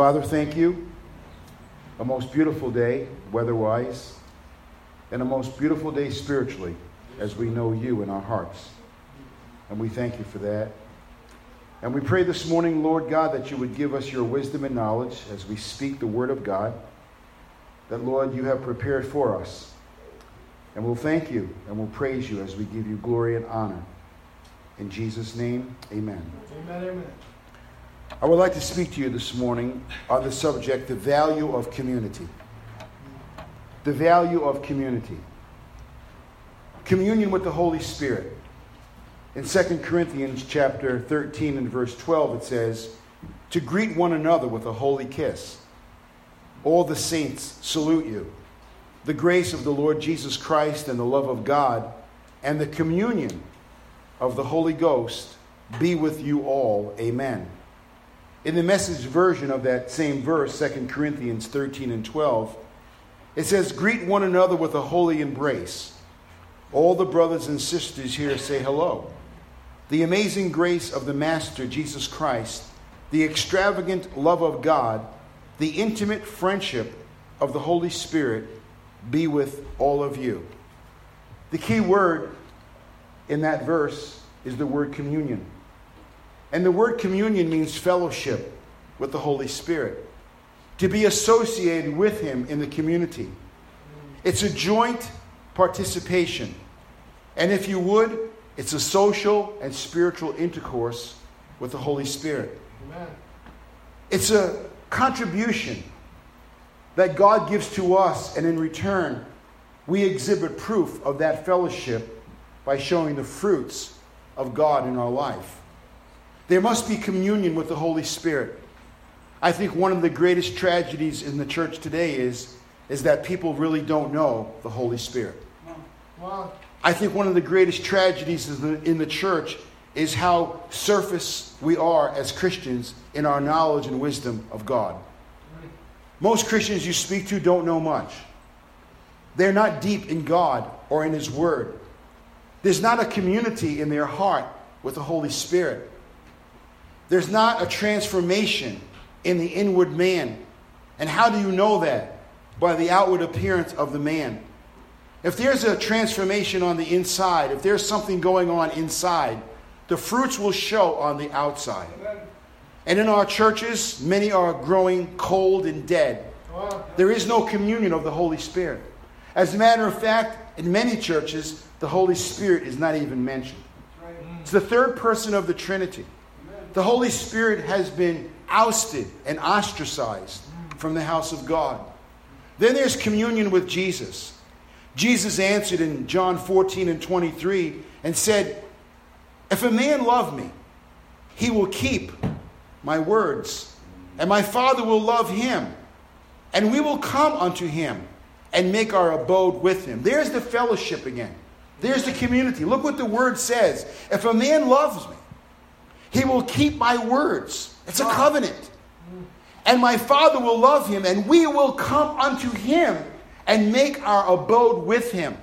Father, thank you. A most beautiful day, weather wise, and a most beautiful day spiritually as we know you in our hearts. And we thank you for that. And we pray this morning, Lord God, that you would give us your wisdom and knowledge as we speak the word of God, that, Lord, you have prepared for us. And we'll thank you and we'll praise you as we give you glory and honor. In Jesus' name, amen. Amen, amen. I would like to speak to you this morning on the subject, the value of community. The value of community. Communion with the Holy Spirit. In 2 Corinthians chapter 13 and verse 12, it says, To greet one another with a holy kiss. All the saints salute you. The grace of the Lord Jesus Christ and the love of God and the communion of the Holy Ghost be with you all. Amen. In the message version of that same verse, 2 Corinthians 13 and 12, it says, Greet one another with a holy embrace. All the brothers and sisters here say hello. The amazing grace of the Master Jesus Christ, the extravagant love of God, the intimate friendship of the Holy Spirit be with all of you. The key word in that verse is the word communion. And the word communion means fellowship with the Holy Spirit, to be associated with Him in the community. It's a joint participation. And if you would, it's a social and spiritual intercourse with the Holy Spirit. Amen. It's a contribution that God gives to us, and in return, we exhibit proof of that fellowship by showing the fruits of God in our life. There must be communion with the Holy Spirit. I think one of the greatest tragedies in the church today is, is that people really don't know the Holy Spirit. I think one of the greatest tragedies in the, in the church is how surface we are as Christians in our knowledge and wisdom of God. Most Christians you speak to don't know much. They're not deep in God or in His Word. There's not a community in their heart with the Holy Spirit. There's not a transformation in the inward man. And how do you know that? By the outward appearance of the man. If there's a transformation on the inside, if there's something going on inside, the fruits will show on the outside. And in our churches, many are growing cold and dead. There is no communion of the Holy Spirit. As a matter of fact, in many churches, the Holy Spirit is not even mentioned. It's the third person of the Trinity. The Holy Spirit has been ousted and ostracized from the house of God. Then there's communion with Jesus. Jesus answered in John 14 and 23 and said, If a man love me, he will keep my words, and my Father will love him, and we will come unto him and make our abode with him. There's the fellowship again. There's the community. Look what the word says. If a man loves me, will keep my words. It's a covenant. And my Father will love him, and we will come unto him and make our abode with him.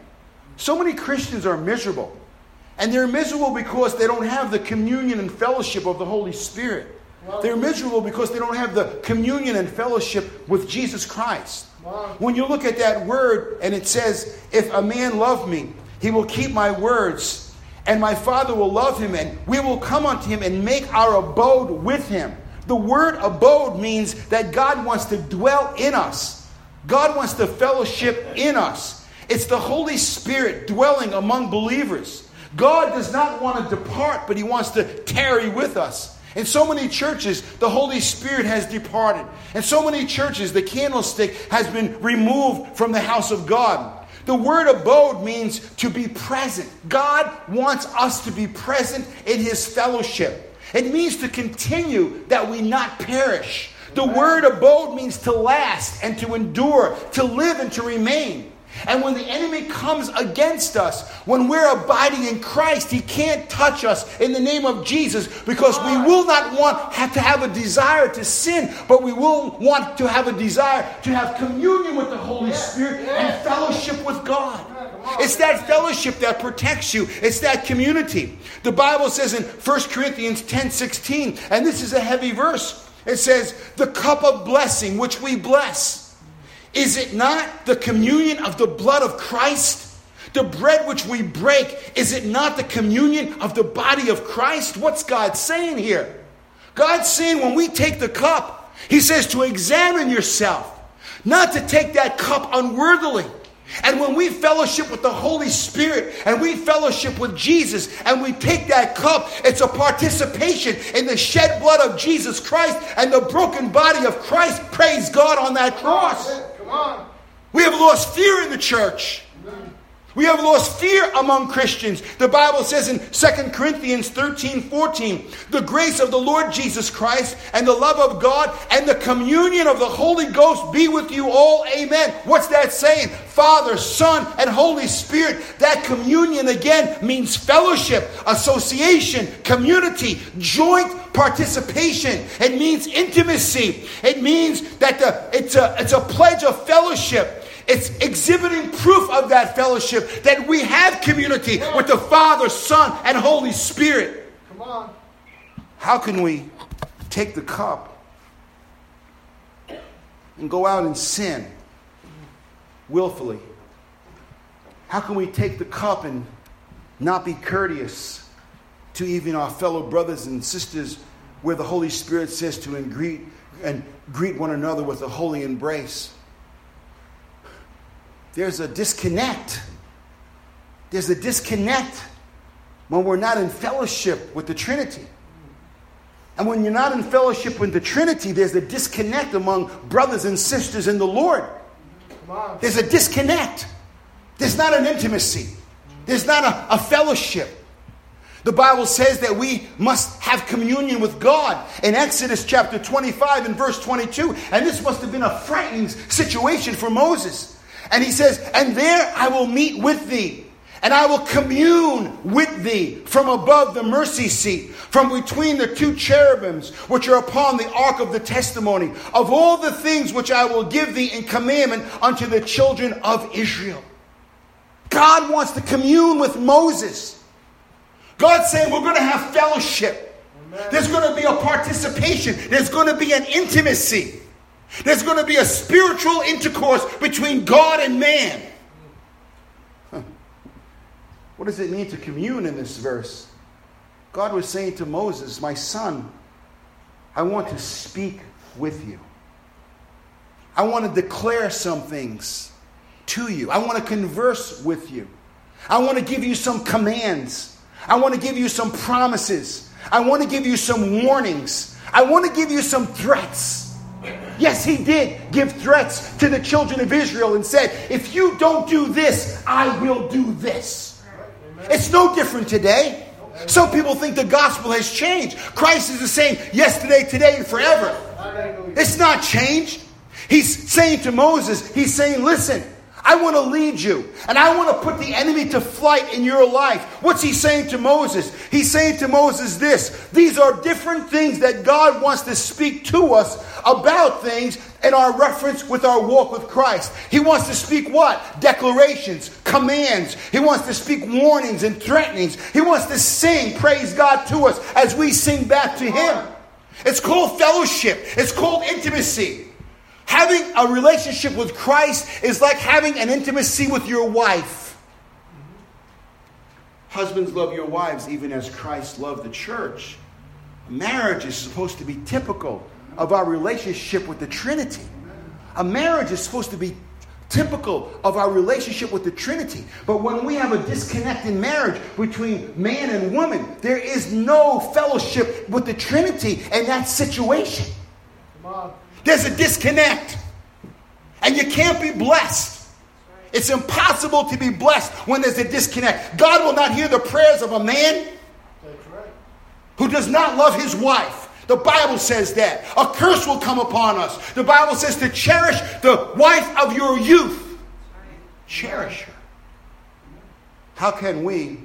So many Christians are miserable. And they're miserable because they don't have the communion and fellowship of the Holy Spirit. They're miserable because they don't have the communion and fellowship with Jesus Christ. When you look at that word and it says, If a man love me, he will keep my words, and my Father will love him, and we will come unto him and make our abode with him. The word abode means that God wants to dwell in us, God wants to fellowship in us. It's the Holy Spirit dwelling among believers. God does not want to depart, but he wants to tarry with us. In so many churches, the Holy Spirit has departed. In so many churches, the candlestick has been removed from the house of God. The word abode means to be present. God wants us to be present in his fellowship. It means to continue that we not perish. The word abode means to last and to endure, to live and to remain. And when the enemy comes against us, when we're abiding in Christ, he can't touch us in the name of Jesus because we will not want have to have a desire to sin, but we will want to have a desire to have communion with the Holy Spirit and fellowship with God. It's that fellowship that protects you. It's that community. The Bible says in 1 Corinthians 10 16, and this is a heavy verse. It says, the cup of blessing which we bless. Is it not the communion of the blood of Christ? The bread which we break, is it not the communion of the body of Christ? What's God saying here? God's saying when we take the cup, He says to examine yourself, not to take that cup unworthily. And when we fellowship with the Holy Spirit and we fellowship with Jesus and we take that cup, it's a participation in the shed blood of Jesus Christ and the broken body of Christ. Praise God on that cross. We have lost fear in the church. We have lost fear among Christians. The Bible says in 2 Corinthians 13 14, the grace of the Lord Jesus Christ and the love of God and the communion of the Holy Ghost be with you all. Amen. What's that saying? Father, Son, and Holy Spirit. That communion again means fellowship, association, community, joint participation. It means intimacy. It means that the, it's, a, it's a pledge of fellowship. It's exhibiting proof of that fellowship that we have community with the Father, Son, and Holy Spirit. Come on. How can we take the cup and go out and sin willfully? How can we take the cup and not be courteous to even our fellow brothers and sisters where the Holy Spirit says to and greet and greet one another with a holy embrace? There's a disconnect. There's a disconnect when we're not in fellowship with the Trinity. And when you're not in fellowship with the Trinity, there's a disconnect among brothers and sisters in the Lord. There's a disconnect. There's not an intimacy. There's not a, a fellowship. The Bible says that we must have communion with God in Exodus chapter 25 and verse 22. And this must have been a frightening situation for Moses. And he says, And there I will meet with thee, and I will commune with thee from above the mercy seat, from between the two cherubims which are upon the ark of the testimony, of all the things which I will give thee in commandment unto the children of Israel. God wants to commune with Moses. God's saying we're going to have fellowship. There's going to be a participation. There's going to be an intimacy. There's going to be a spiritual intercourse between God and man. What does it mean to commune in this verse? God was saying to Moses, My son, I want to speak with you. I want to declare some things to you. I want to converse with you. I want to give you some commands. I want to give you some promises. I want to give you some warnings. I want to give you some threats. Yes, he did give threats to the children of Israel and said, If you don't do this, I will do this. It's no different today. Some people think the gospel has changed. Christ is the same yesterday, today, and forever. It's not changed. He's saying to Moses, He's saying, Listen, I want to lead you. And I want to put the enemy to flight in your life. What's he saying to Moses? He's saying to Moses this these are different things that God wants to speak to us about things in our reference with our walk with Christ. He wants to speak what? Declarations, commands. He wants to speak warnings and threatenings. He wants to sing, praise God to us as we sing back to Him. It's called fellowship, it's called intimacy. Having a relationship with Christ is like having an intimacy with your wife. Husbands, love your wives even as Christ loved the church. Marriage is supposed to be typical of our relationship with the Trinity. A marriage is supposed to be typical of our relationship with the Trinity. But when we have a disconnect in marriage between man and woman, there is no fellowship with the Trinity in that situation. There's a disconnect. And you can't be blessed. It's impossible to be blessed when there's a disconnect. God will not hear the prayers of a man who does not love his wife. The Bible says that. A curse will come upon us. The Bible says to cherish the wife of your youth. Cherish her. How can we,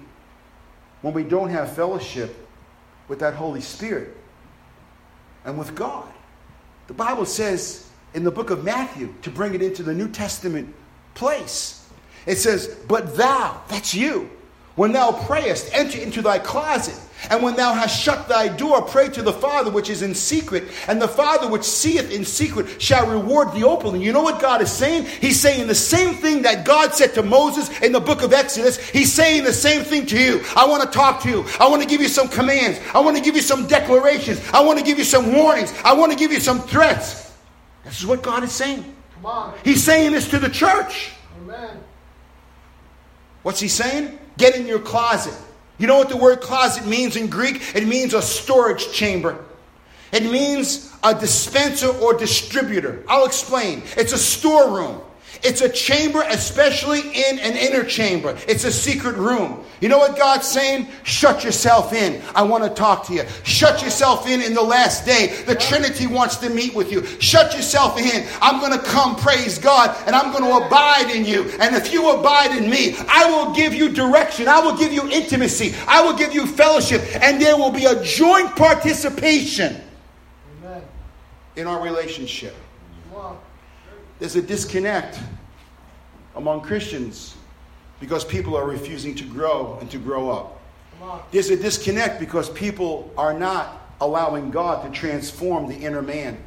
when we don't have fellowship with that Holy Spirit and with God, the Bible says in the book of Matthew, to bring it into the New Testament place, it says, But thou, that's you, When thou prayest, enter into thy closet. And when thou hast shut thy door, pray to the Father which is in secret. And the Father which seeth in secret shall reward thee openly. You know what God is saying? He's saying the same thing that God said to Moses in the book of Exodus. He's saying the same thing to you. I want to talk to you. I want to give you some commands. I want to give you some declarations. I want to give you some warnings. I want to give you some threats. This is what God is saying. He's saying this to the church. Amen. What's he saying? Get in your closet. You know what the word closet means in Greek? It means a storage chamber. It means a dispenser or distributor. I'll explain. It's a storeroom. It's a chamber, especially in an inner chamber. It's a secret room. You know what God's saying? Shut yourself in. I want to talk to you. Shut yourself in in the last day. The Trinity wants to meet with you. Shut yourself in. I'm going to come, praise God, and I'm going to abide in you. And if you abide in me, I will give you direction. I will give you intimacy. I will give you fellowship. And there will be a joint participation Amen. in our relationship. There's a disconnect among Christians because people are refusing to grow and to grow up. There's a disconnect because people are not allowing God to transform the inner man.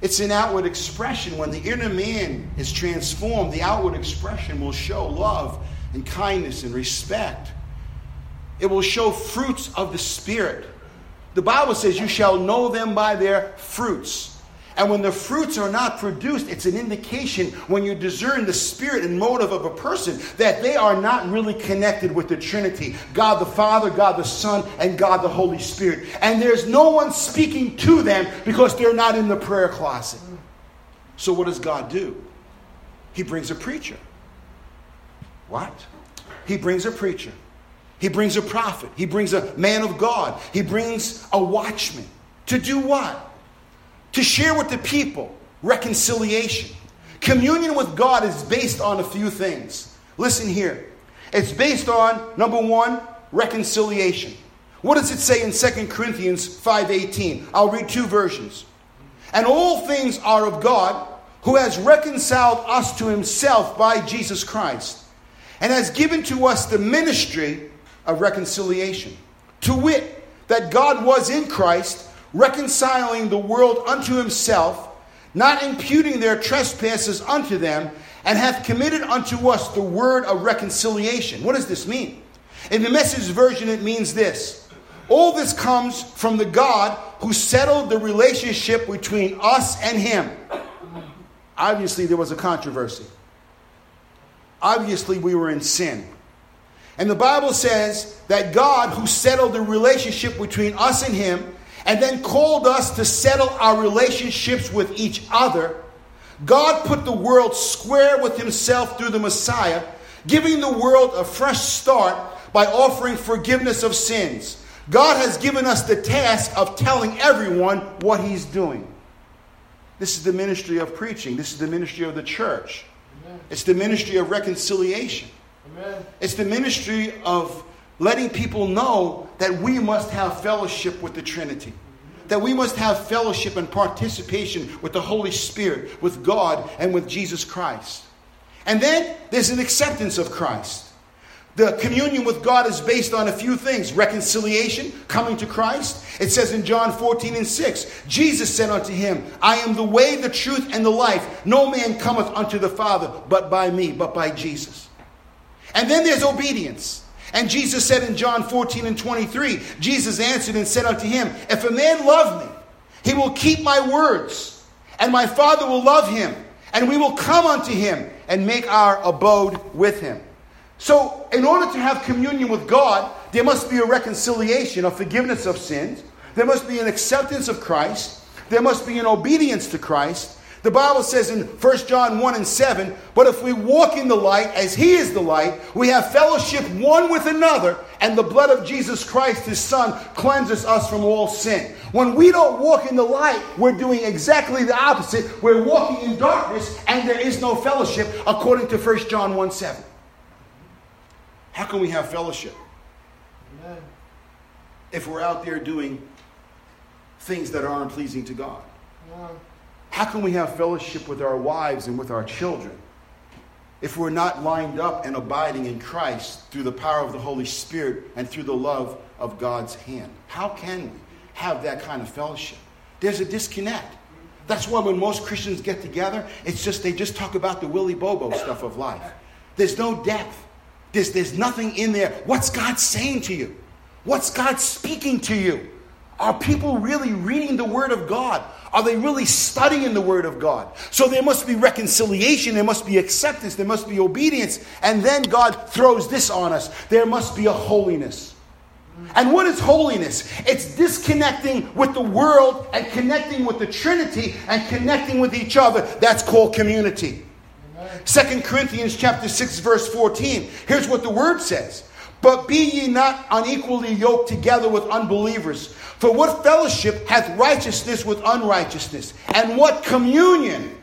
It's an outward expression. When the inner man is transformed, the outward expression will show love and kindness and respect. It will show fruits of the Spirit. The Bible says, You shall know them by their fruits. And when the fruits are not produced, it's an indication when you discern the spirit and motive of a person that they are not really connected with the Trinity God the Father, God the Son, and God the Holy Spirit. And there's no one speaking to them because they're not in the prayer closet. So, what does God do? He brings a preacher. What? He brings a preacher. He brings a prophet. He brings a man of God. He brings a watchman. To do what? To share with the people reconciliation. Communion with God is based on a few things. Listen here. It's based on number 1, reconciliation. What does it say in 2 Corinthians 5:18? I'll read two versions. And all things are of God, who has reconciled us to himself by Jesus Christ, and has given to us the ministry of reconciliation. To wit, that God was in Christ reconciling the world unto himself, not imputing their trespasses unto them, and hath committed unto us the word of reconciliation. What does this mean? In the message version, it means this All this comes from the God who settled the relationship between us and him. Obviously, there was a controversy. Obviously, we were in sin. And the Bible says that God, who settled the relationship between us and him, and then called us to settle our relationships with each other, God put the world square with Himself through the Messiah, giving the world a fresh start by offering forgiveness of sins. God has given us the task of telling everyone what He's doing. This is the ministry of preaching, this is the ministry of the church, Amen. it's the ministry of reconciliation, Amen. it's the ministry of letting people know that we must have fellowship with the Trinity. That we must have fellowship and participation with the Holy Spirit, with God, and with Jesus Christ. And then there's an acceptance of Christ. The communion with God is based on a few things reconciliation, coming to Christ. It says in John 14 and 6, Jesus said unto him, I am the way, the truth, and the life. No man cometh unto the Father but by me, but by Jesus. And then there's obedience. And Jesus said in John 14 and 23, Jesus answered and said unto him, If a man love me, he will keep my words, and my Father will love him, and we will come unto him and make our abode with him. So, in order to have communion with God, there must be a reconciliation, a forgiveness of sins. There must be an acceptance of Christ. There must be an obedience to Christ. The Bible says in 1 John 1 and 7, but if we walk in the light as he is the light, we have fellowship one with another, and the blood of Jesus Christ, his son, cleanses us from all sin. When we don't walk in the light, we're doing exactly the opposite. We're walking in darkness, and there is no fellowship, according to 1 John 1 7. How can we have fellowship? Amen. If we're out there doing things that aren't pleasing to God. How can we have fellowship with our wives and with our children if we're not lined up and abiding in Christ through the power of the Holy Spirit and through the love of God's hand. How can we have that kind of fellowship? There's a disconnect. That's why when most Christians get together, it's just they just talk about the willy bobo stuff of life. There's no depth. There's, there's nothing in there. What's God saying to you? What's God speaking to you? Are people really reading the Word of God? Are they really studying the Word of God? So there must be reconciliation, there must be acceptance, there must be obedience, and then God throws this on us there must be a holiness. And what is holiness? It's disconnecting with the world and connecting with the Trinity and connecting with each other. That's called community. Second Corinthians chapter 6 verse 14. Here's what the word says. But be ye not unequally yoked together with unbelievers. For what fellowship hath righteousness with unrighteousness? And what communion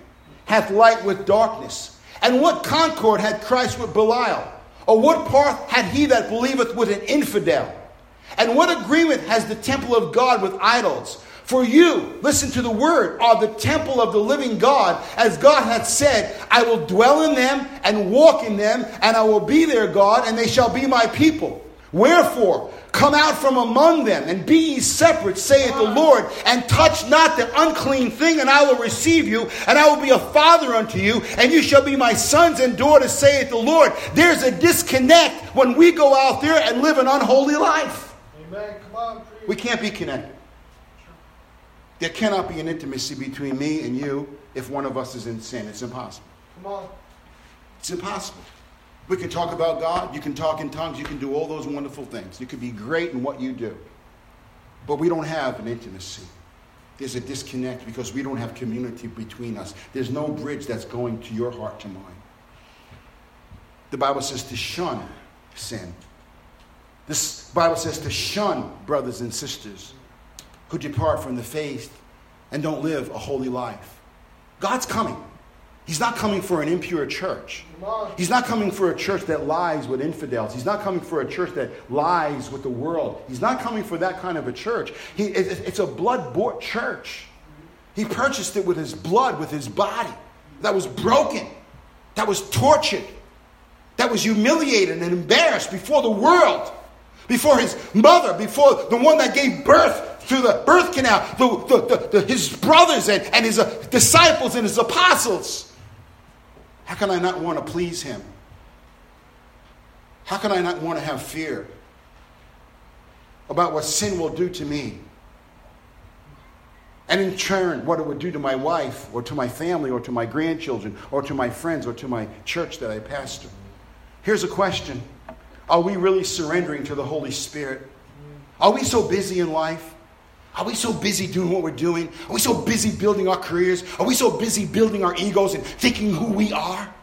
hath light with darkness? And what concord had Christ with Belial? Or what part had he that believeth with an infidel? And what agreement has the temple of God with idols? For you, listen to the word, are the temple of the living God, as God hath said, I will dwell in them and walk in them, and I will be their God, and they shall be my people. Wherefore, come out from among them, and be ye separate, saith the Lord, and touch not the unclean thing, and I will receive you, and I will be a father unto you, and you shall be my sons and daughters, saith the Lord. There's a disconnect when we go out there and live an unholy life. Amen. Come on, we can't be connected. There cannot be an intimacy between me and you if one of us is in sin. It's impossible. Come on. It's impossible. We can talk about God. You can talk in tongues. You can do all those wonderful things. You can be great in what you do. But we don't have an intimacy. There's a disconnect because we don't have community between us. There's no bridge that's going to your heart to mine. The Bible says to shun sin. This Bible says to shun brothers and sisters who depart from the faith and don't live a holy life. God's coming. He's not coming for an impure church. He's not coming for a church that lies with infidels. He's not coming for a church that lies with the world. He's not coming for that kind of a church. He, it's a blood bought church. He purchased it with his blood, with his body that was broken, that was tortured, that was humiliated and embarrassed before the world, before his mother, before the one that gave birth through the birth canal, the, the, the, his brothers and, and his uh, disciples and his apostles. How can I not want to please him? How can I not want to have fear about what sin will do to me? And in turn, what it would do to my wife or to my family or to my grandchildren or to my friends or to my church that I pastor. Here's a question Are we really surrendering to the Holy Spirit? Are we so busy in life? Are we so busy doing what we're doing? Are we so busy building our careers? Are we so busy building our egos and thinking who we are?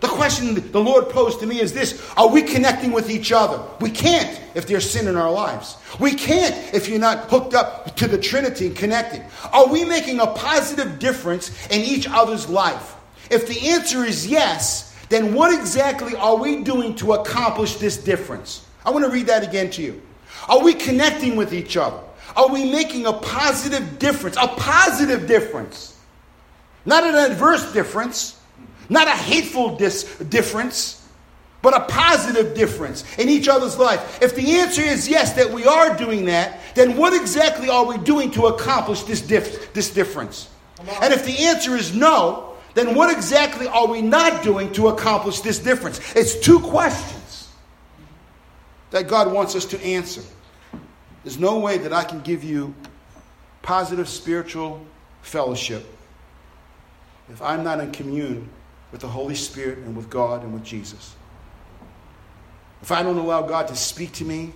The question the Lord posed to me is this Are we connecting with each other? We can't if there's sin in our lives. We can't if you're not hooked up to the Trinity and connected. Are we making a positive difference in each other's life? If the answer is yes, then what exactly are we doing to accomplish this difference? I want to read that again to you. Are we connecting with each other? Are we making a positive difference? A positive difference. Not an adverse difference, not a hateful dis- difference, but a positive difference in each other's life. If the answer is yes, that we are doing that, then what exactly are we doing to accomplish this, dif- this difference? And if the answer is no, then what exactly are we not doing to accomplish this difference? It's two questions that God wants us to answer. There's no way that I can give you positive spiritual fellowship if I'm not in commune with the Holy Spirit and with God and with Jesus. If I don't allow God to speak to me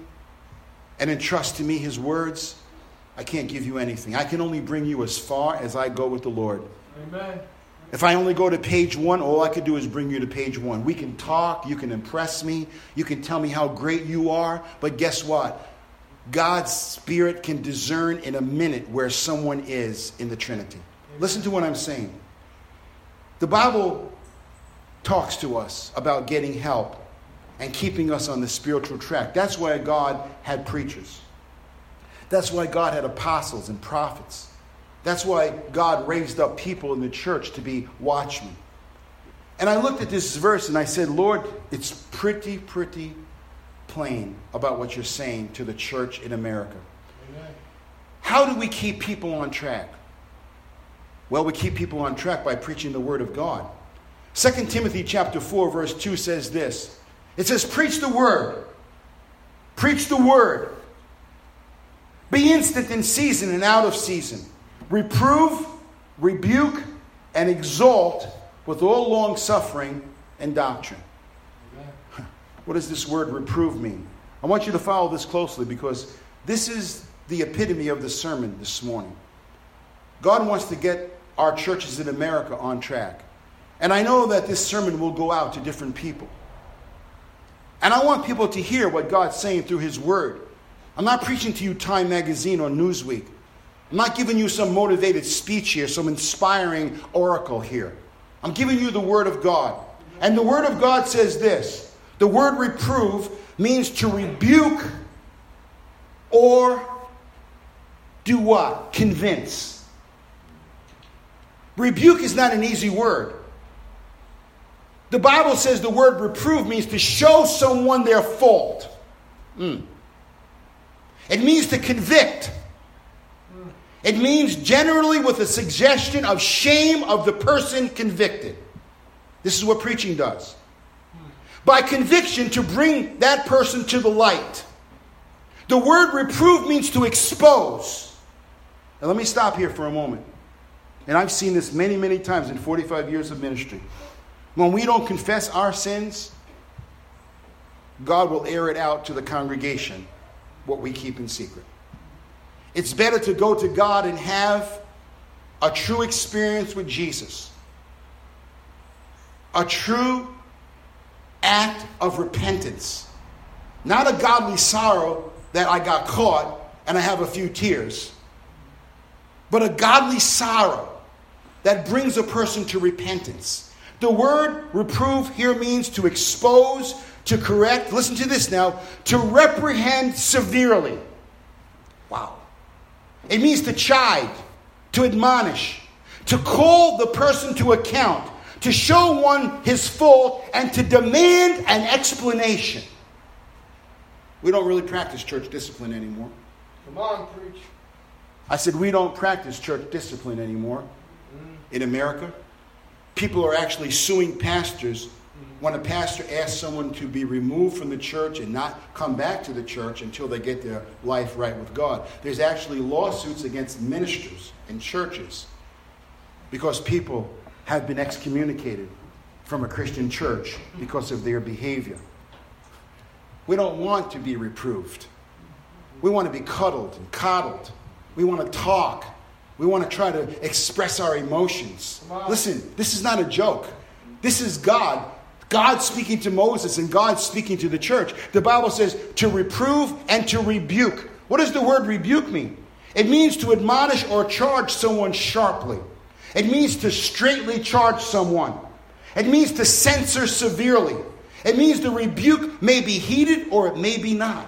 and entrust to me his words, I can't give you anything. I can only bring you as far as I go with the Lord. Amen. If I only go to page one, all I can do is bring you to page one. We can talk, you can impress me, you can tell me how great you are, but guess what? God's Spirit can discern in a minute where someone is in the Trinity. Listen to what I'm saying. The Bible talks to us about getting help and keeping us on the spiritual track. That's why God had preachers. That's why God had apostles and prophets. That's why God raised up people in the church to be watchmen. And I looked at this verse and I said, Lord, it's pretty, pretty plain about what you're saying to the church in America. Amen. How do we keep people on track? Well, we keep people on track by preaching the word of God. 2 Timothy chapter 4 verse 2 says this. It says preach the word. Preach the word. Be instant in season and out of season. Reprove, rebuke, and exalt with all long suffering and doctrine. What does this word reprove mean? I want you to follow this closely because this is the epitome of the sermon this morning. God wants to get our churches in America on track. And I know that this sermon will go out to different people. And I want people to hear what God's saying through His Word. I'm not preaching to you Time Magazine or Newsweek. I'm not giving you some motivated speech here, some inspiring oracle here. I'm giving you the Word of God. And the Word of God says this the word reprove means to rebuke or do what? Convince. Rebuke is not an easy word. The Bible says the word reprove means to show someone their fault. Mm. It means to convict. It means generally with a suggestion of shame of the person convicted. This is what preaching does. By conviction, to bring that person to the light. The word reprove means to expose. Now, let me stop here for a moment. And I've seen this many, many times in 45 years of ministry. When we don't confess our sins, God will air it out to the congregation what we keep in secret. It's better to go to God and have a true experience with Jesus, a true act of repentance, not a godly sorrow that I got caught and I have a few tears, but a godly sorrow that brings a person to repentance the word reprove here means to expose, to correct. Listen to this now to reprehend severely. Wow. It means to chide, to admonish, to call the person to account, to show one his fault, and to demand an explanation. We don't really practice church discipline anymore. Come on, preach. I said, we don't practice church discipline anymore mm. in America people are actually suing pastors when a pastor asks someone to be removed from the church and not come back to the church until they get their life right with God. There's actually lawsuits against ministers and churches because people have been excommunicated from a Christian church because of their behavior. We don't want to be reproved. We want to be cuddled and coddled. We want to talk we want to try to express our emotions. Listen, this is not a joke. This is God. God speaking to Moses and God speaking to the church. The Bible says to reprove and to rebuke. What does the word rebuke mean? It means to admonish or charge someone sharply. It means to straightly charge someone. It means to censor severely. It means the rebuke may be heated or it may be not.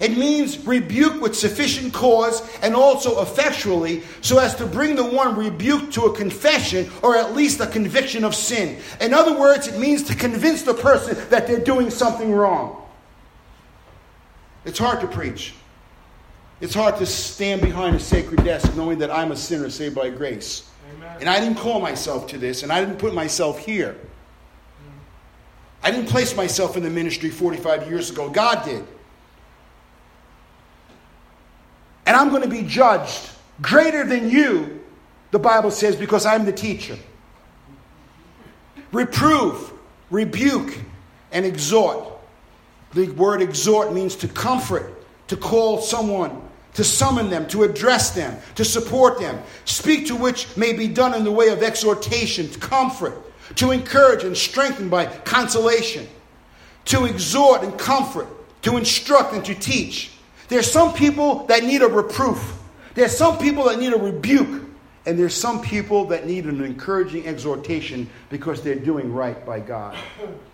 It means rebuke with sufficient cause and also effectually, so as to bring the one rebuked to a confession or at least a conviction of sin. In other words, it means to convince the person that they're doing something wrong. It's hard to preach. It's hard to stand behind a sacred desk knowing that I'm a sinner saved by grace. And I didn't call myself to this, and I didn't put myself here. I didn't place myself in the ministry 45 years ago. God did. and I'm going to be judged greater than you, the Bible says, because I'm the teacher. Reprove, rebuke, and exhort. The word exhort means to comfort, to call someone, to summon them, to address them, to support them. Speak to which may be done in the way of exhortation, comfort, to encourage and strengthen by consolation, to exhort and comfort, to instruct and to teach. There's some people that need a reproof. There's some people that need a rebuke. And there's some people that need an encouraging exhortation because they're doing right by God.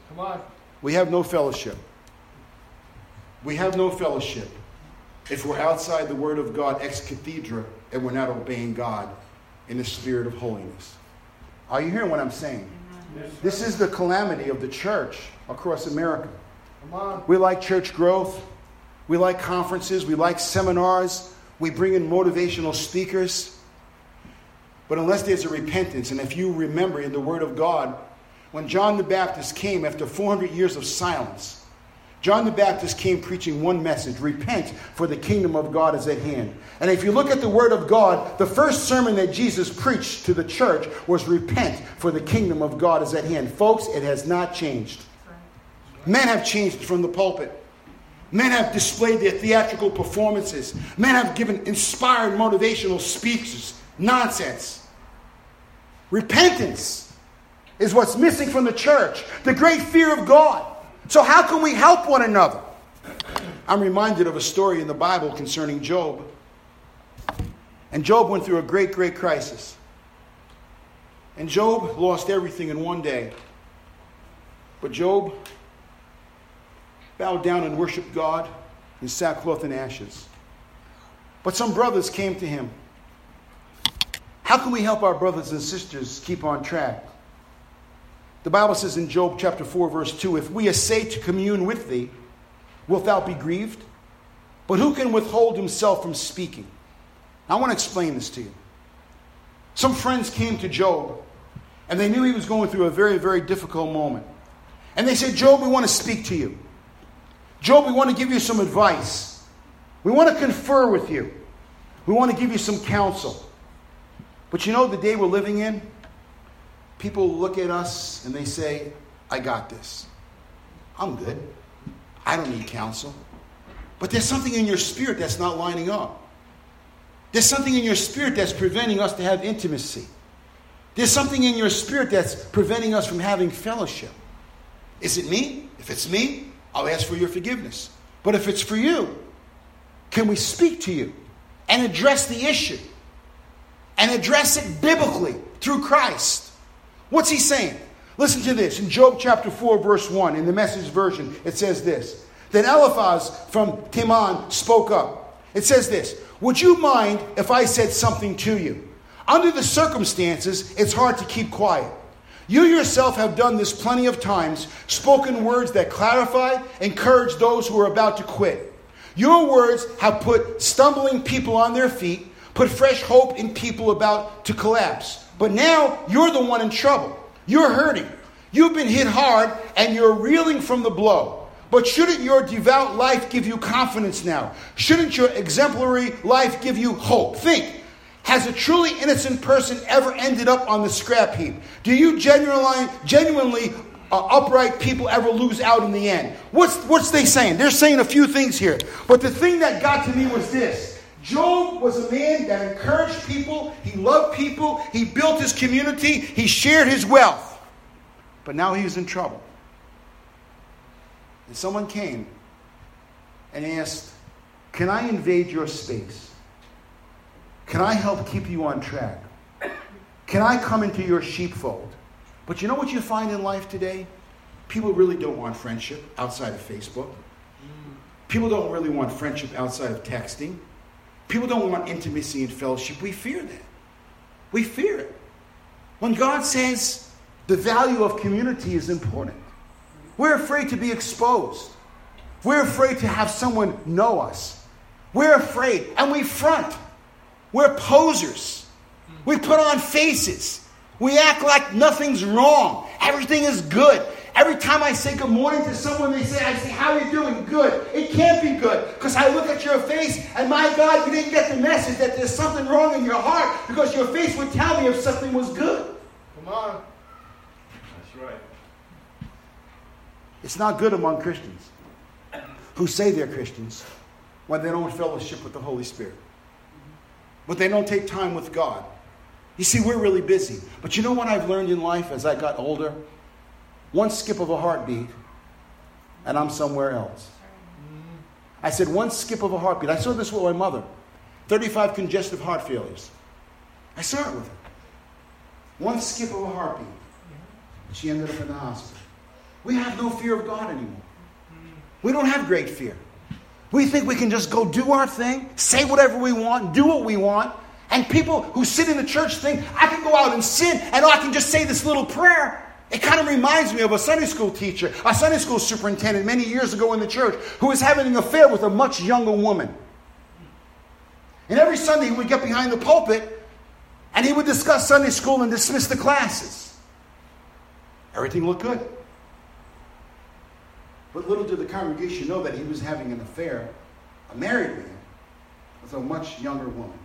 Come on. We have no fellowship. We have no fellowship if we're outside the Word of God ex cathedra and we're not obeying God in the spirit of holiness. Are you hearing what I'm saying? This is the calamity of the church across America. We like church growth. We like conferences. We like seminars. We bring in motivational speakers. But unless there's a repentance, and if you remember in the Word of God, when John the Baptist came after 400 years of silence, John the Baptist came preaching one message repent, for the kingdom of God is at hand. And if you look at the Word of God, the first sermon that Jesus preached to the church was repent, for the kingdom of God is at hand. Folks, it has not changed. Men have changed from the pulpit. Men have displayed their theatrical performances. Men have given inspired motivational speeches. Nonsense. Repentance is what's missing from the church. The great fear of God. So, how can we help one another? I'm reminded of a story in the Bible concerning Job. And Job went through a great, great crisis. And Job lost everything in one day. But Job bowed down and worshiped God in sackcloth and ashes. But some brothers came to him. How can we help our brothers and sisters keep on track? The Bible says in Job chapter 4, verse 2 If we essay to commune with thee, wilt thou be grieved? But who can withhold himself from speaking? I want to explain this to you. Some friends came to Job, and they knew he was going through a very, very difficult moment. And they said, Job, we want to speak to you. Job, we want to give you some advice. We want to confer with you. We want to give you some counsel. But you know the day we're living in? People look at us and they say, I got this. I'm good. I don't need counsel. But there's something in your spirit that's not lining up. There's something in your spirit that's preventing us to have intimacy. There's something in your spirit that's preventing us from having fellowship. Is it me? If it's me, I'll ask for your forgiveness. But if it's for you, can we speak to you and address the issue? And address it biblically through Christ. What's he saying? Listen to this. In Job chapter 4, verse 1, in the message version, it says this. Then Eliphaz from Teman spoke up. It says this Would you mind if I said something to you? Under the circumstances, it's hard to keep quiet. You yourself have done this plenty of times, spoken words that clarify, encourage those who are about to quit. Your words have put stumbling people on their feet, put fresh hope in people about to collapse. But now you're the one in trouble. You're hurting. You've been hit hard and you're reeling from the blow. But shouldn't your devout life give you confidence now? Shouldn't your exemplary life give you hope? Think. Has a truly innocent person ever ended up on the scrap heap? Do you genuinely, genuinely uh, upright people ever lose out in the end? What's, what's they saying? They're saying a few things here. But the thing that got to me was this. Job was a man that encouraged people, he loved people, he built his community, he shared his wealth. But now he was in trouble. And someone came and asked, Can I invade your space? Can I help keep you on track? Can I come into your sheepfold? But you know what you find in life today? People really don't want friendship outside of Facebook. People don't really want friendship outside of texting. People don't want intimacy and fellowship. We fear that. We fear it. When God says the value of community is important, we're afraid to be exposed. We're afraid to have someone know us. We're afraid, and we front. We're posers. We put on faces. We act like nothing's wrong. Everything is good. Every time I say good morning to someone, they say, I say, how are you doing? Good. It can't be good because I look at your face and my God, you didn't get the message that there's something wrong in your heart because your face would tell me if something was good. Come on. That's right. It's not good among Christians who say they're Christians when they don't fellowship with the Holy Spirit. But they don't take time with God. You see, we're really busy. But you know what I've learned in life as I got older? One skip of a heartbeat, and I'm somewhere else. I said, one skip of a heartbeat. I saw this with my mother 35 congestive heart failures. I saw it with her. One skip of a heartbeat. She ended up in the hospital. We have no fear of God anymore. We don't have great fear. We think we can just go do our thing, say whatever we want, do what we want. And people who sit in the church think, I can go out and sin and I can just say this little prayer It kind of reminds me of a Sunday school teacher, a Sunday school superintendent many years ago in the church who was having an affair with a much younger woman. And every Sunday he would get behind the pulpit and he would discuss Sunday school and dismiss the classes. Everything looked good. But little did the congregation know that he was having an affair, a married man, with a much younger woman.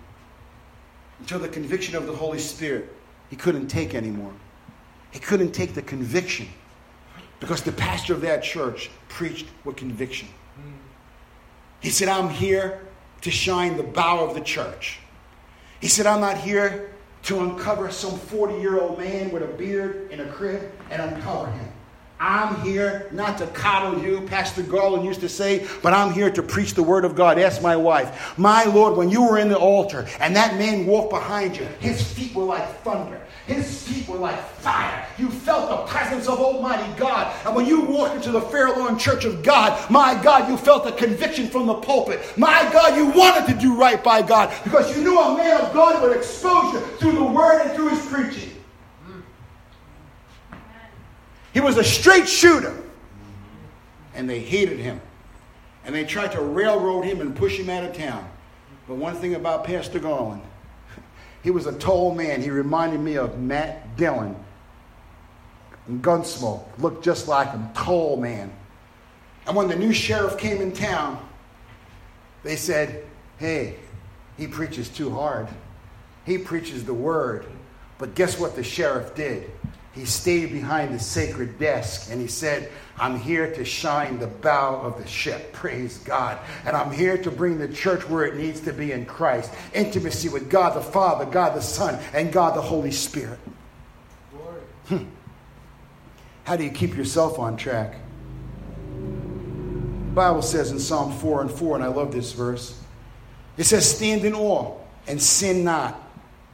Until the conviction of the Holy Spirit he couldn't take anymore. He couldn't take the conviction because the pastor of that church preached with conviction. He said, I'm here to shine the bow of the church. He said, I'm not here to uncover some 40 year old man with a beard in a crib and uncover him. I'm here not to coddle you, Pastor Garland used to say, but I'm here to preach the word of God. Ask my wife. My Lord, when you were in the altar and that man walked behind you, his feet were like thunder. His feet were like fire. You felt the presence of Almighty God. And when you walked into the Fair Lawn Church of God, my God, you felt the conviction from the pulpit. My God, you wanted to do right by God because you knew a man of God would expose you through the word and through his preaching. He was a straight shooter. And they hated him. And they tried to railroad him and push him out of town. But one thing about Pastor Garland, he was a tall man. He reminded me of Matt Dillon. Gunsmoke looked just like him, tall man. And when the new sheriff came in town, they said, Hey, he preaches too hard. He preaches the word. But guess what the sheriff did? He stayed behind the sacred desk and he said, I'm here to shine the bow of the ship. Praise God. And I'm here to bring the church where it needs to be in Christ. Intimacy with God the Father, God the Son, and God the Holy Spirit. Hmm. How do you keep yourself on track? The Bible says in Psalm 4 and 4, and I love this verse. It says, Stand in awe and sin not.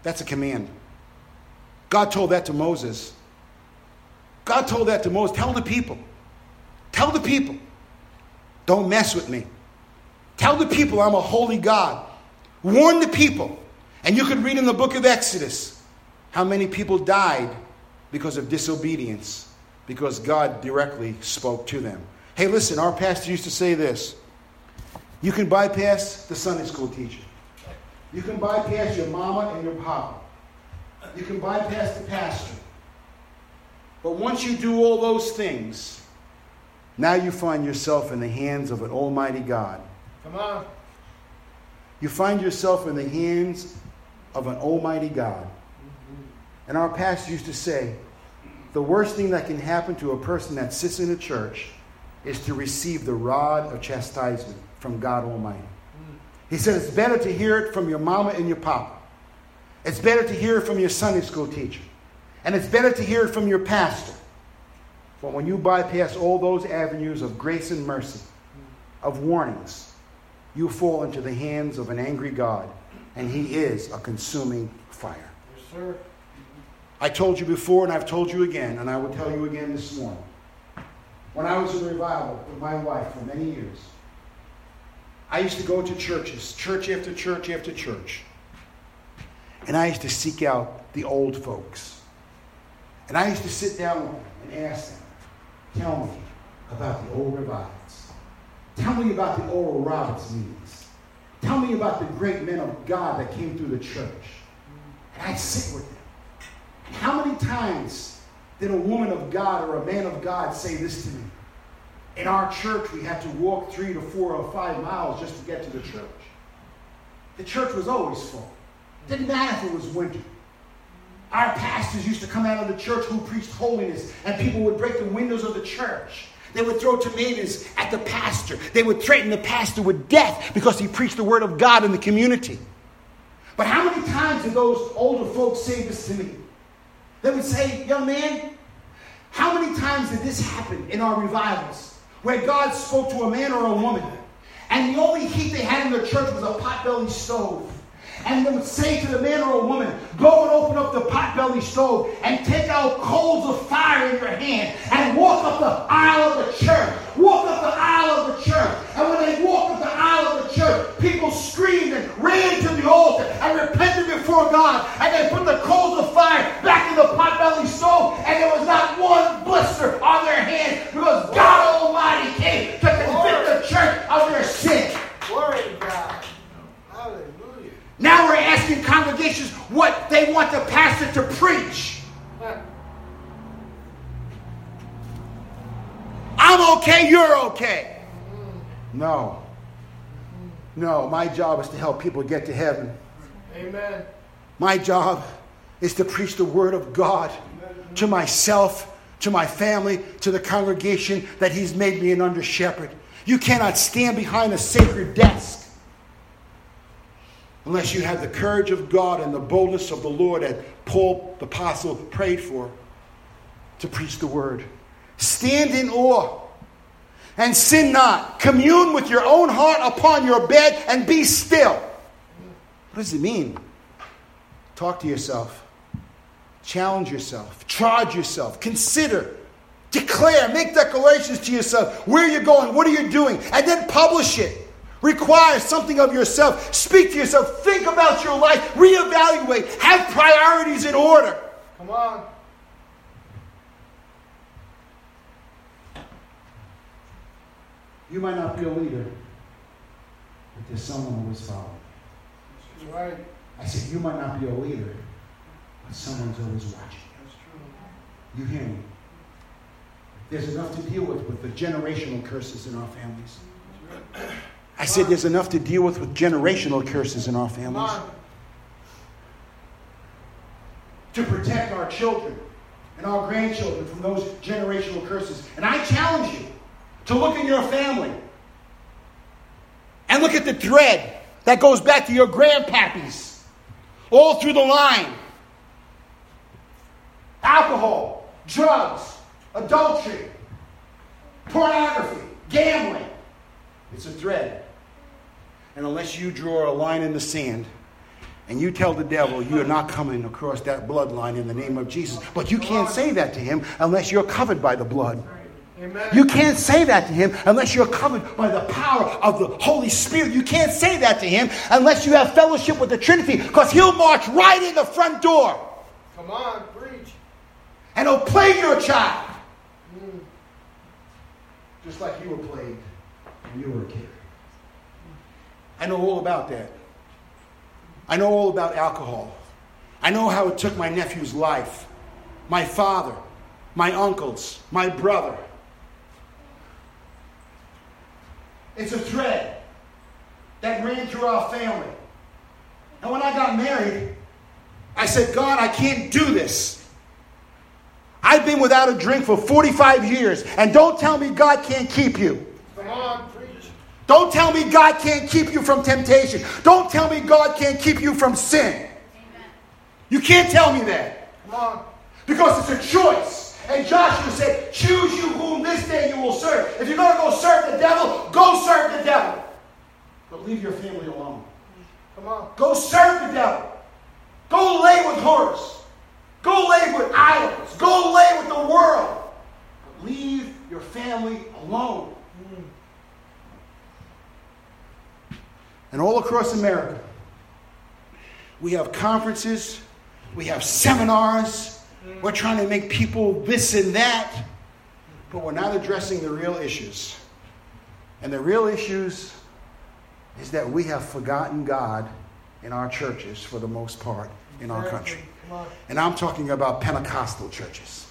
That's a command. God told that to Moses. God told that to Moses. Tell the people. Tell the people. Don't mess with me. Tell the people I'm a holy God. Warn the people. And you can read in the book of Exodus how many people died because of disobedience, because God directly spoke to them. Hey, listen, our pastor used to say this you can bypass the Sunday school teacher, you can bypass your mama and your papa, you can bypass the pastor. But once you do all those things, now you find yourself in the hands of an almighty God. Come on. You find yourself in the hands of an almighty God. And our pastor used to say, the worst thing that can happen to a person that sits in a church is to receive the rod of chastisement from God Almighty. He said it's better to hear it from your mama and your papa. It's better to hear it from your Sunday school teacher. And it's better to hear it from your pastor. But when you bypass all those avenues of grace and mercy, of warnings, you fall into the hands of an angry God, and He is a consuming fire. Yes, sir. I told you before, and I've told you again, and I will tell you again this morning. When I was in revival with my wife for many years, I used to go to churches, church after church after church, and I used to seek out the old folks. And I used to sit down and ask them, tell me about the old revivals. Tell me about the Oral Roberts meetings. Tell me about the great men of God that came through the church. And I'd sit with them. How many times did a woman of God or a man of God say this to me? In our church, we had to walk three to four or five miles just to get to the church. The church was always full. Didn't matter if it was winter. Our pastors used to come out of the church who preached holiness, and people would break the windows of the church. They would throw tomatoes at the pastor. They would threaten the pastor with death because he preached the word of God in the community. But how many times did those older folks say this to me? They would say, Young man, how many times did this happen in our revivals where God spoke to a man or a woman and the only heat they had in their church was a potbelly stove? And they would say to the man or a woman, Go and open up the potbelly stove and take out coals of fire in your hand and walk up the aisle of the church. Walk up the aisle of the church. And when they walked up the aisle of the church, people screamed and ran to the altar and repented before God. And they put the coals of fire back in the potbelly stove, and there was not one preach. I'm okay, you're okay. No. No, my job is to help people get to heaven. Amen. My job is to preach the word of God to myself, to my family, to the congregation that He's made me an under shepherd. You cannot stand behind a sacred desk unless you have the courage of God and the boldness of the Lord that Paul the apostle prayed for to preach the word. Stand in awe and sin not. Commune with your own heart upon your bed and be still. What does it mean? Talk to yourself. Challenge yourself. Charge yourself. Consider. Declare. Make declarations to yourself. Where you're going. What are you doing? And then publish it. Require something of yourself. Speak to yourself. Think about your life. Reevaluate. Have priorities in order. Come on. You might not be a leader, but there's someone who is following. That's right. I said, you might not be a leader, but someone's always watching. That's true. You hear me? There's enough to deal with with the generational curses in our families. I said there's enough to deal with with generational curses in our families. To protect our children and our grandchildren from those generational curses. And I challenge you to look in your family and look at the thread that goes back to your grandpappies all through the line alcohol, drugs, adultery, pornography, gambling. It's a thread. And unless you draw a line in the sand and you tell the devil you are not coming across that bloodline in the name of Jesus, but you can't say that to him unless you're covered by the blood. Amen. You can't say that to him unless you're covered by the power of the Holy Spirit. You can't say that to him unless you have fellowship with the Trinity because he'll march right in the front door Come on. Preach. and he'll plague your child. Mm. Just like you were plagued when you were a kid. I know all about that. I know all about alcohol. I know how it took my nephew's life, my father, my uncles, my brother. It's a thread that ran through our family. And when I got married, I said, God, I can't do this. I've been without a drink for 45 years, and don't tell me God can't keep you. Come on. Don't tell me God can't keep you from temptation. Don't tell me God can't keep you from sin. You can't tell me that on. because it's a choice. And Joshua said, Choose you whom this day you will serve. If you're going to go serve the devil, go serve the devil. But leave your family alone. Come on. Go serve the devil. Go lay with whores. Go lay with idols. Go lay with the world. But leave your family alone. And all across America, we have conferences, we have seminars, we're trying to make people this and that, but we're not addressing the real issues. And the real issues is that we have forgotten God in our churches for the most part in our country. And I'm talking about Pentecostal churches.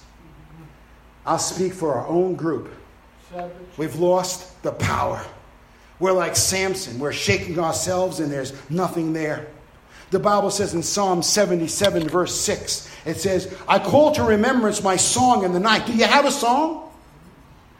I'll speak for our own group. We've lost the power. We're like Samson. We're shaking ourselves and there's nothing there. The Bible says in Psalm 77, verse 6, it says, I call to remembrance my song in the night. Do you have a song?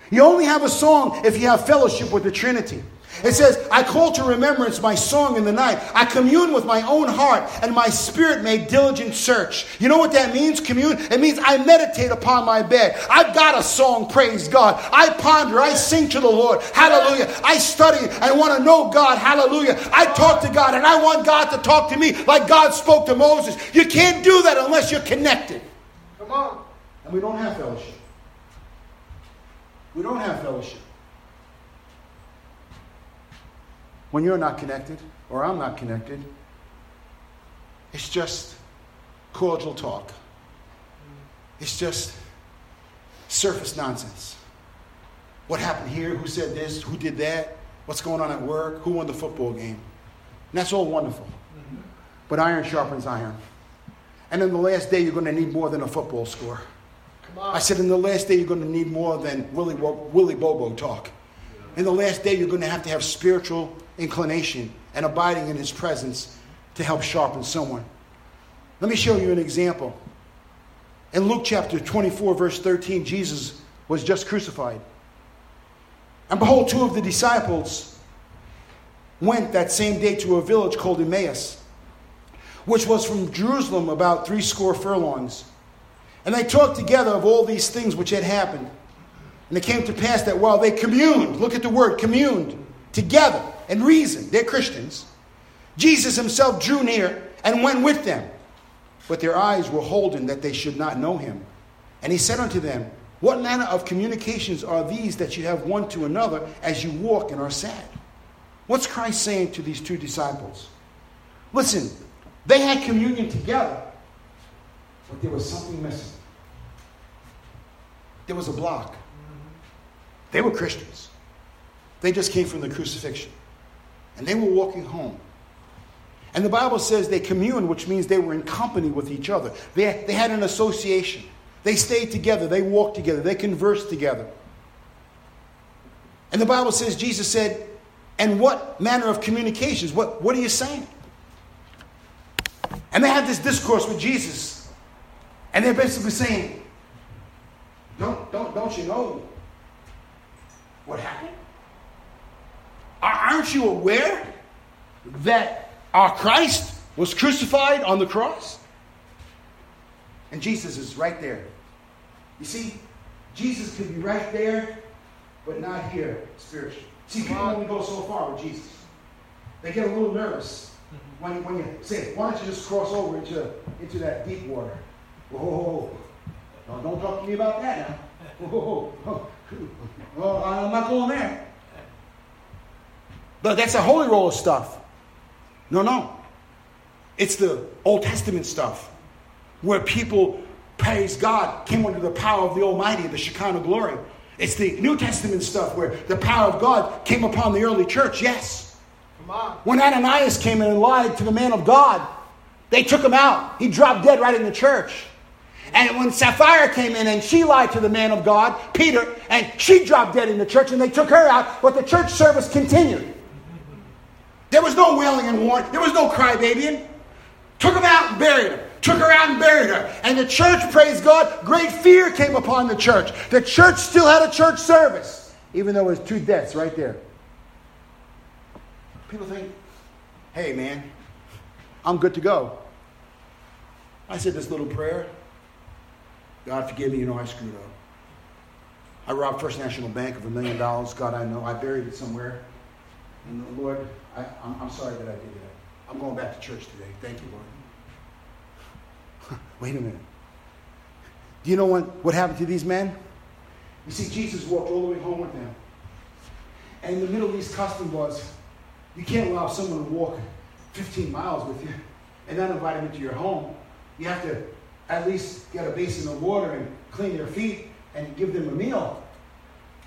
You only have a song if you have fellowship with the Trinity. It says, I call to remembrance my song in the night. I commune with my own heart, and my spirit made diligent search. You know what that means, commune? It means I meditate upon my bed. I've got a song, praise God. I ponder, I sing to the Lord. Hallelujah. I study and want to know God. Hallelujah. I talk to God, and I want God to talk to me like God spoke to Moses. You can't do that unless you're connected. Come on. And we don't have fellowship. We don't have fellowship. When you're not connected, or I'm not connected, it's just cordial talk. It's just surface nonsense. What happened here? Who said this? Who did that? What's going on at work? Who won the football game? And that's all wonderful. But iron sharpens iron. And in the last day, you're going to need more than a football score. Come on. I said, in the last day, you're going to need more than Willy, Willy Bobo talk. In the last day, you're going to have to have spiritual inclination and abiding in His presence to help sharpen someone. Let me show you an example. In Luke chapter 24, verse 13, Jesus was just crucified. And behold, two of the disciples went that same day to a village called Emmaus, which was from Jerusalem about three score furlongs. And they talked together of all these things which had happened. And it came to pass that while they communed, look at the word, communed together and reasoned, they're Christians, Jesus himself drew near and went with them. But their eyes were holden that they should not know him. And he said unto them, What manner of communications are these that you have one to another as you walk and are sad? What's Christ saying to these two disciples? Listen, they had communion together, but there was something missing. There was a block. They were Christians. They just came from the crucifixion. And they were walking home. And the Bible says they communed, which means they were in company with each other. They, they had an association. They stayed together. They walked together. They conversed together. And the Bible says, Jesus said, And what manner of communications? What, what are you saying? And they had this discourse with Jesus. And they're basically saying, Don't, don't, don't you know what happened? Aren't you aware that our Christ was crucified on the cross? And Jesus is right there. You see, Jesus could be right there, but not here spiritually. See, people only go so far with Jesus. They get a little nervous when, when you say, why don't you just cross over into, into that deep water? Oh, whoa, no, don't talk to me about that now. Oh, whoa, whoa, well, I'm not going there. But that's a holy roller stuff. No, no. It's the Old Testament stuff where people praise God, came under the power of the Almighty, the Shekinah glory. It's the New Testament stuff where the power of God came upon the early church, yes. Come on. When Ananias came in and lied to the man of God, they took him out. He dropped dead right in the church. And when Sapphira came in and she lied to the man of God, Peter, and she dropped dead in the church and they took her out, but the church service continued. There was no wailing and warning. There was no crybabying. Took him out and buried him. Took her out and buried her. And the church, praise God, great fear came upon the church. The church still had a church service, even though it was two deaths right there. People think, hey man, I'm good to go. I said this little prayer. God forgive me, you know I screwed up. I robbed First National Bank of a million dollars. God, I know. I buried it somewhere. And Lord, I, I'm, I'm sorry that I did that. I'm going back to church today. Thank you, Lord. Wait a minute. Do you know what, what happened to these men? You see, Jesus walked all the way home with them. And the Middle East custom was you can't allow someone to walk 15 miles with you and then invite them into your home. You have to at least get a basin of water and clean their feet and give them a meal.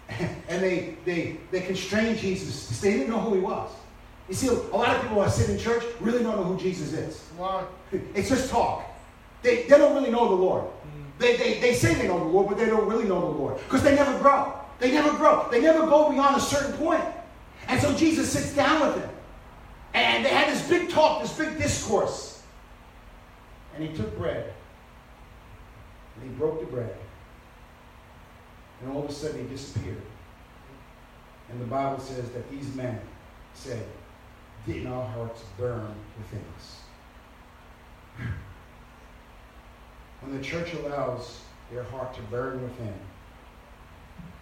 And they, they, they constrained Jesus because they didn't know who he was. You see, a lot of people who sit in church really don't know who Jesus is. On. It's just talk. They, they don't really know the Lord. Mm. They, they, they say they know the Lord, but they don't really know the Lord because they never grow. They never grow. They never go beyond a certain point. And so Jesus sits down with them. And they had this big talk, this big discourse. And he took bread. And he broke the bread. And all of a sudden he disappeared. And the Bible says that these men said, Didn't our hearts burn within us? When the church allows their heart to burn within,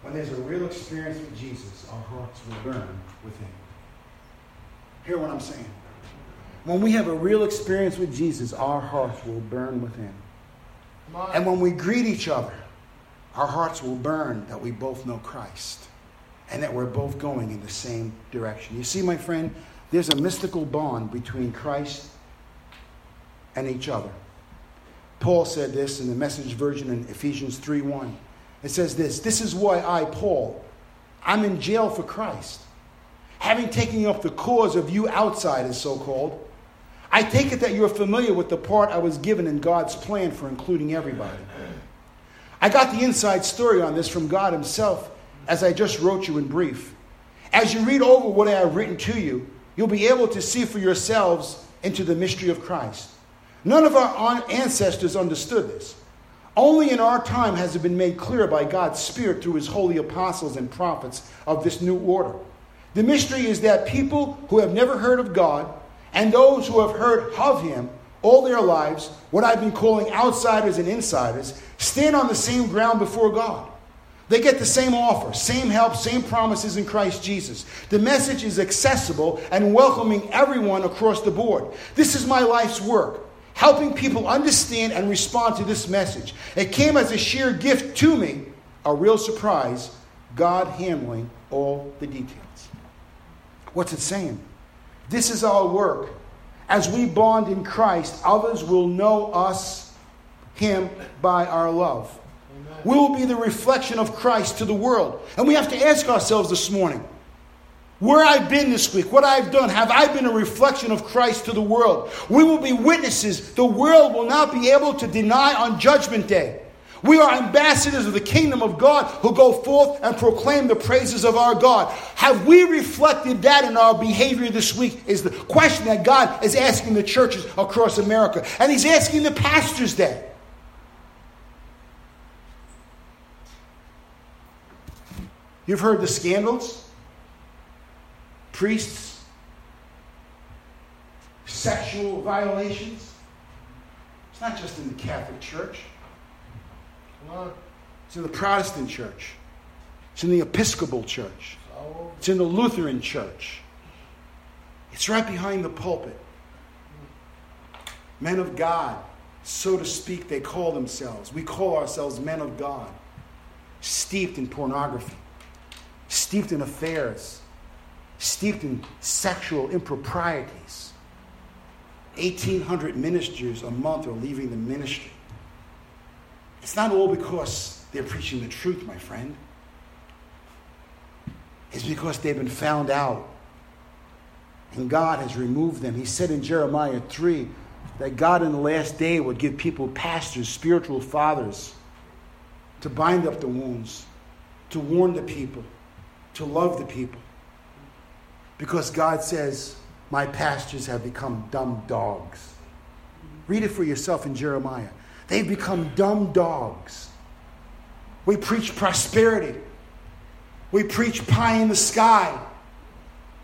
when there's a real experience with Jesus, our hearts will burn within. Hear what I'm saying? When we have a real experience with Jesus, our hearts will burn within. And when we greet each other, our hearts will burn that we both know Christ and that we're both going in the same direction. You see, my friend, there's a mystical bond between Christ and each other. Paul said this in the message version in Ephesians 3:1. It says this, this is why I, Paul, I'm in jail for Christ. Having taken up the cause of you outsiders, so called, I take it that you're familiar with the part I was given in God's plan for including everybody. I got the inside story on this from God Himself, as I just wrote you in brief. As you read over what I have written to you, you'll be able to see for yourselves into the mystery of Christ. None of our ancestors understood this. Only in our time has it been made clear by God's Spirit through His holy apostles and prophets of this new order. The mystery is that people who have never heard of God and those who have heard of Him all their lives, what I've been calling outsiders and insiders, stand on the same ground before God. They get the same offer, same help, same promises in Christ Jesus. The message is accessible and welcoming everyone across the board. This is my life's work, helping people understand and respond to this message. It came as a sheer gift to me, a real surprise, God handling all the details. What's it saying? This is our work. As we bond in Christ, others will know us, Him, by our love. We will be the reflection of Christ to the world. And we have to ask ourselves this morning where I've been this week, what I've done, have I been a reflection of Christ to the world? We will be witnesses the world will not be able to deny on Judgment Day. We are ambassadors of the kingdom of God who go forth and proclaim the praises of our God. Have we reflected that in our behavior this week? Is the question that God is asking the churches across America. And He's asking the pastors that. You've heard the scandals, priests, sexual violations. It's not just in the Catholic Church, it's in the Protestant Church, it's in the Episcopal Church, it's in the Lutheran Church, it's right behind the pulpit. Men of God, so to speak, they call themselves. We call ourselves men of God, steeped in pornography steeped in affairs, steeped in sexual improprieties. 1,800 ministers a month are leaving the ministry. It's not all because they're preaching the truth, my friend. It's because they've been found out. And God has removed them. He said in Jeremiah 3 that God in the last day would give people pastors, spiritual fathers, to bind up the wounds, to warn the people, to love the people. Because God says, My pastors have become dumb dogs. Read it for yourself in Jeremiah. They've become dumb dogs. We preach prosperity. We preach pie in the sky.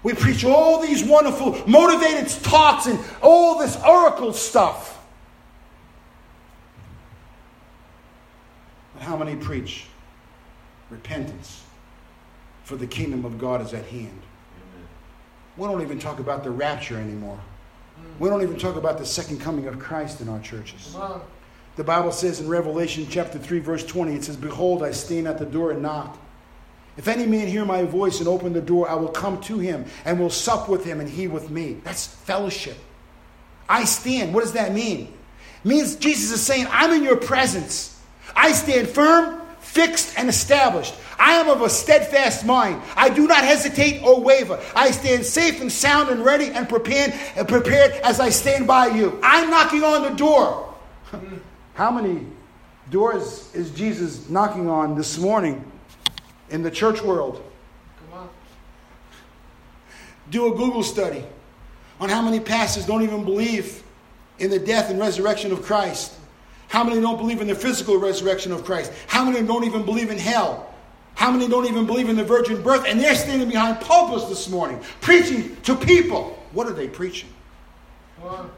We preach all these wonderful motivated talks and all this oracle stuff. But how many preach repentance? for the kingdom of God is at hand. Amen. We don't even talk about the rapture anymore. We don't even talk about the second coming of Christ in our churches. The Bible says in Revelation chapter 3, verse 20, it says, Behold, I stand at the door and knock. If any man hear my voice and open the door, I will come to him and will sup with him and he with me. That's fellowship. I stand. What does that mean? It means Jesus is saying, I'm in your presence. I stand firm, fixed, and established. I am of a steadfast mind. I do not hesitate or waver. I stand safe and sound and ready and prepared, and prepared as I stand by you. I'm knocking on the door. How many doors is Jesus knocking on this morning in the church world? Come on. Do a Google study on how many pastors don't even believe in the death and resurrection of Christ. How many don't believe in the physical resurrection of Christ? How many don't even believe in hell? How many don't even believe in the virgin birth? And they're standing behind pulpits this morning, preaching to people. What are they preaching?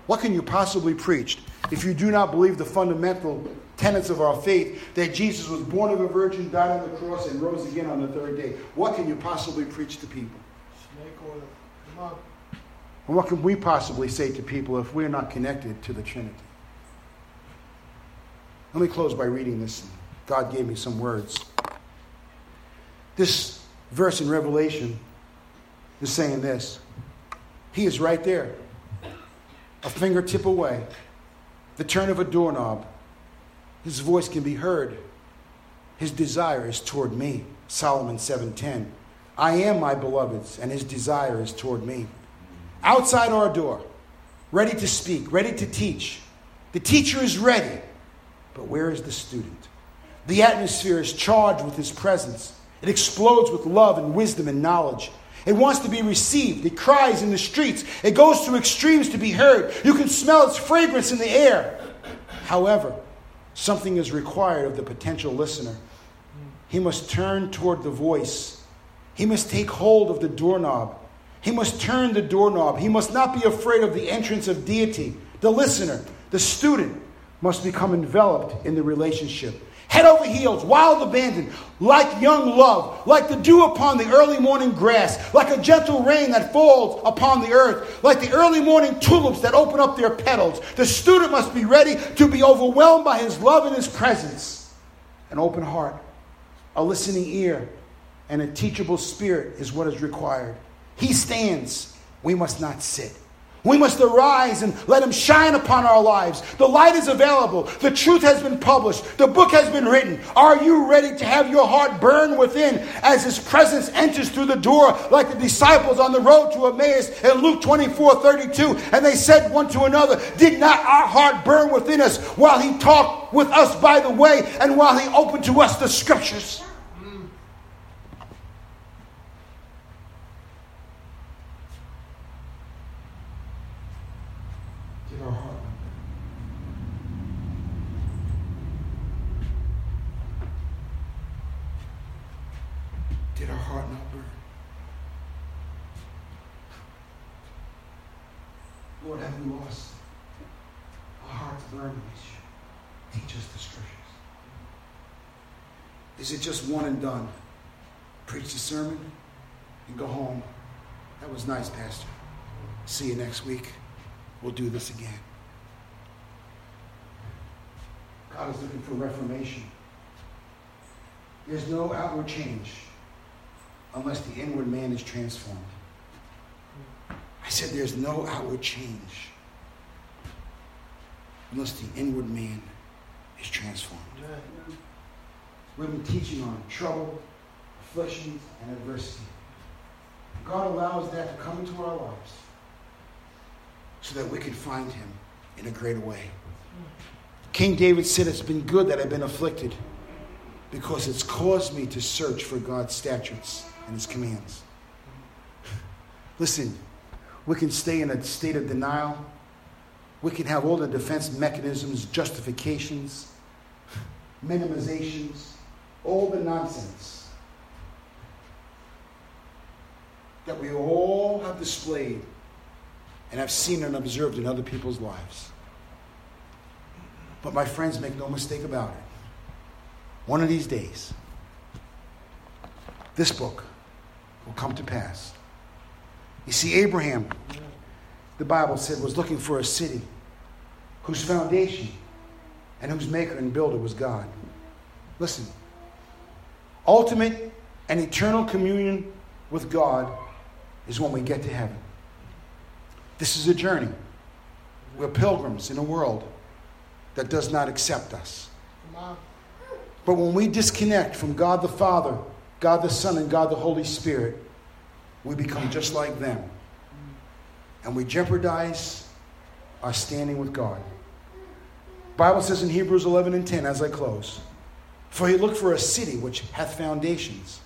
What can you possibly preach if you do not believe the fundamental tenets of our faith that Jesus was born of a virgin, died on the cross, and rose again on the third day? What can you possibly preach to people? Come on. And what can we possibly say to people if we're not connected to the Trinity? Let me close by reading this. God gave me some words. This verse in Revelation is saying this He is right there, a fingertip away, the turn of a doorknob. His voice can be heard. His desire is toward me. Solomon 7:10. I am my beloved's, and his desire is toward me. Outside our door, ready to speak, ready to teach. The teacher is ready, but where is the student? The atmosphere is charged with his presence. It explodes with love and wisdom and knowledge. It wants to be received. It cries in the streets. It goes to extremes to be heard. You can smell its fragrance in the air. However, something is required of the potential listener. He must turn toward the voice. He must take hold of the doorknob. He must turn the doorknob. He must not be afraid of the entrance of deity. The listener, the student, must become enveloped in the relationship head over heels, wild abandon, like young love, like the dew upon the early morning grass, like a gentle rain that falls upon the earth, like the early morning tulips that open up their petals. The student must be ready to be overwhelmed by his love and his presence. An open heart, a listening ear, and a teachable spirit is what is required. He stands, we must not sit. We must arise and let Him shine upon our lives. The light is available. The truth has been published. The book has been written. Are you ready to have your heart burn within as His presence enters through the door, like the disciples on the road to Emmaus in Luke 24 32? And they said one to another, Did not our heart burn within us while He talked with us by the way and while He opened to us the scriptures? Is it just one and done? Preach the sermon and go home. That was nice, Pastor. See you next week. We'll do this again. God is looking for reformation. There's no outward change unless the inward man is transformed. I said there's no outward change unless the inward man is transformed. We've been teaching on trouble, afflictions, and adversity. God allows that to come into our lives so that we can find him in a greater way. King David said, It's been good that I've been afflicted because it's caused me to search for God's statutes and his commands. Listen, we can stay in a state of denial. We can have all the defense mechanisms, justifications, minimizations, all the nonsense that we all have displayed and have seen and observed in other people's lives. But my friends, make no mistake about it. One of these days, this book will come to pass. You see, Abraham, the Bible said, was looking for a city whose foundation and whose maker and builder was God. Listen, ultimate and eternal communion with God is when we get to heaven. This is a journey. We're pilgrims in a world that does not accept us. But when we disconnect from God the Father, God the Son, and God the Holy Spirit, we become just like them. And we jeopardize our standing with God. Bible says in Hebrews 11 and 10, as I close, for he looked for a city which hath foundations,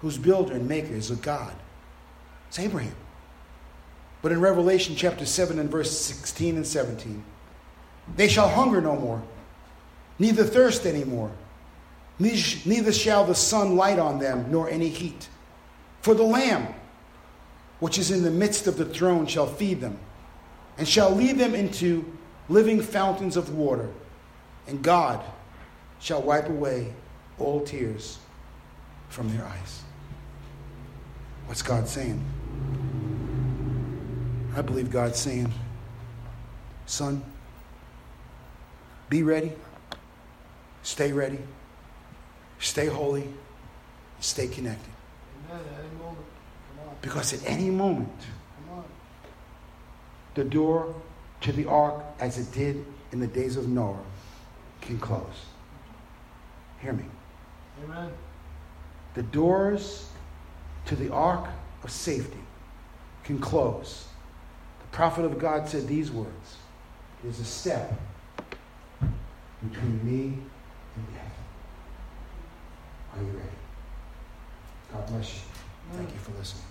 whose builder and maker is a God. It's Abraham. But in Revelation chapter 7 and verse 16 and 17, they shall hunger no more, neither thirst any more, neither shall the sun light on them, nor any heat. For the Lamb, which is in the midst of the throne, shall feed them, and shall lead them into living fountains of water. And God, shall wipe away all tears from their eyes. What's God saying? I believe God's saying, Son, be ready, stay ready, stay holy, stay connected. Because at any moment, the door to the ark, as it did in the days of Noah, can close. Hear me. Amen. The doors to the ark of safety can close. The prophet of God said these words There's a step between me and death. Are you ready? God bless you. Thank you for listening.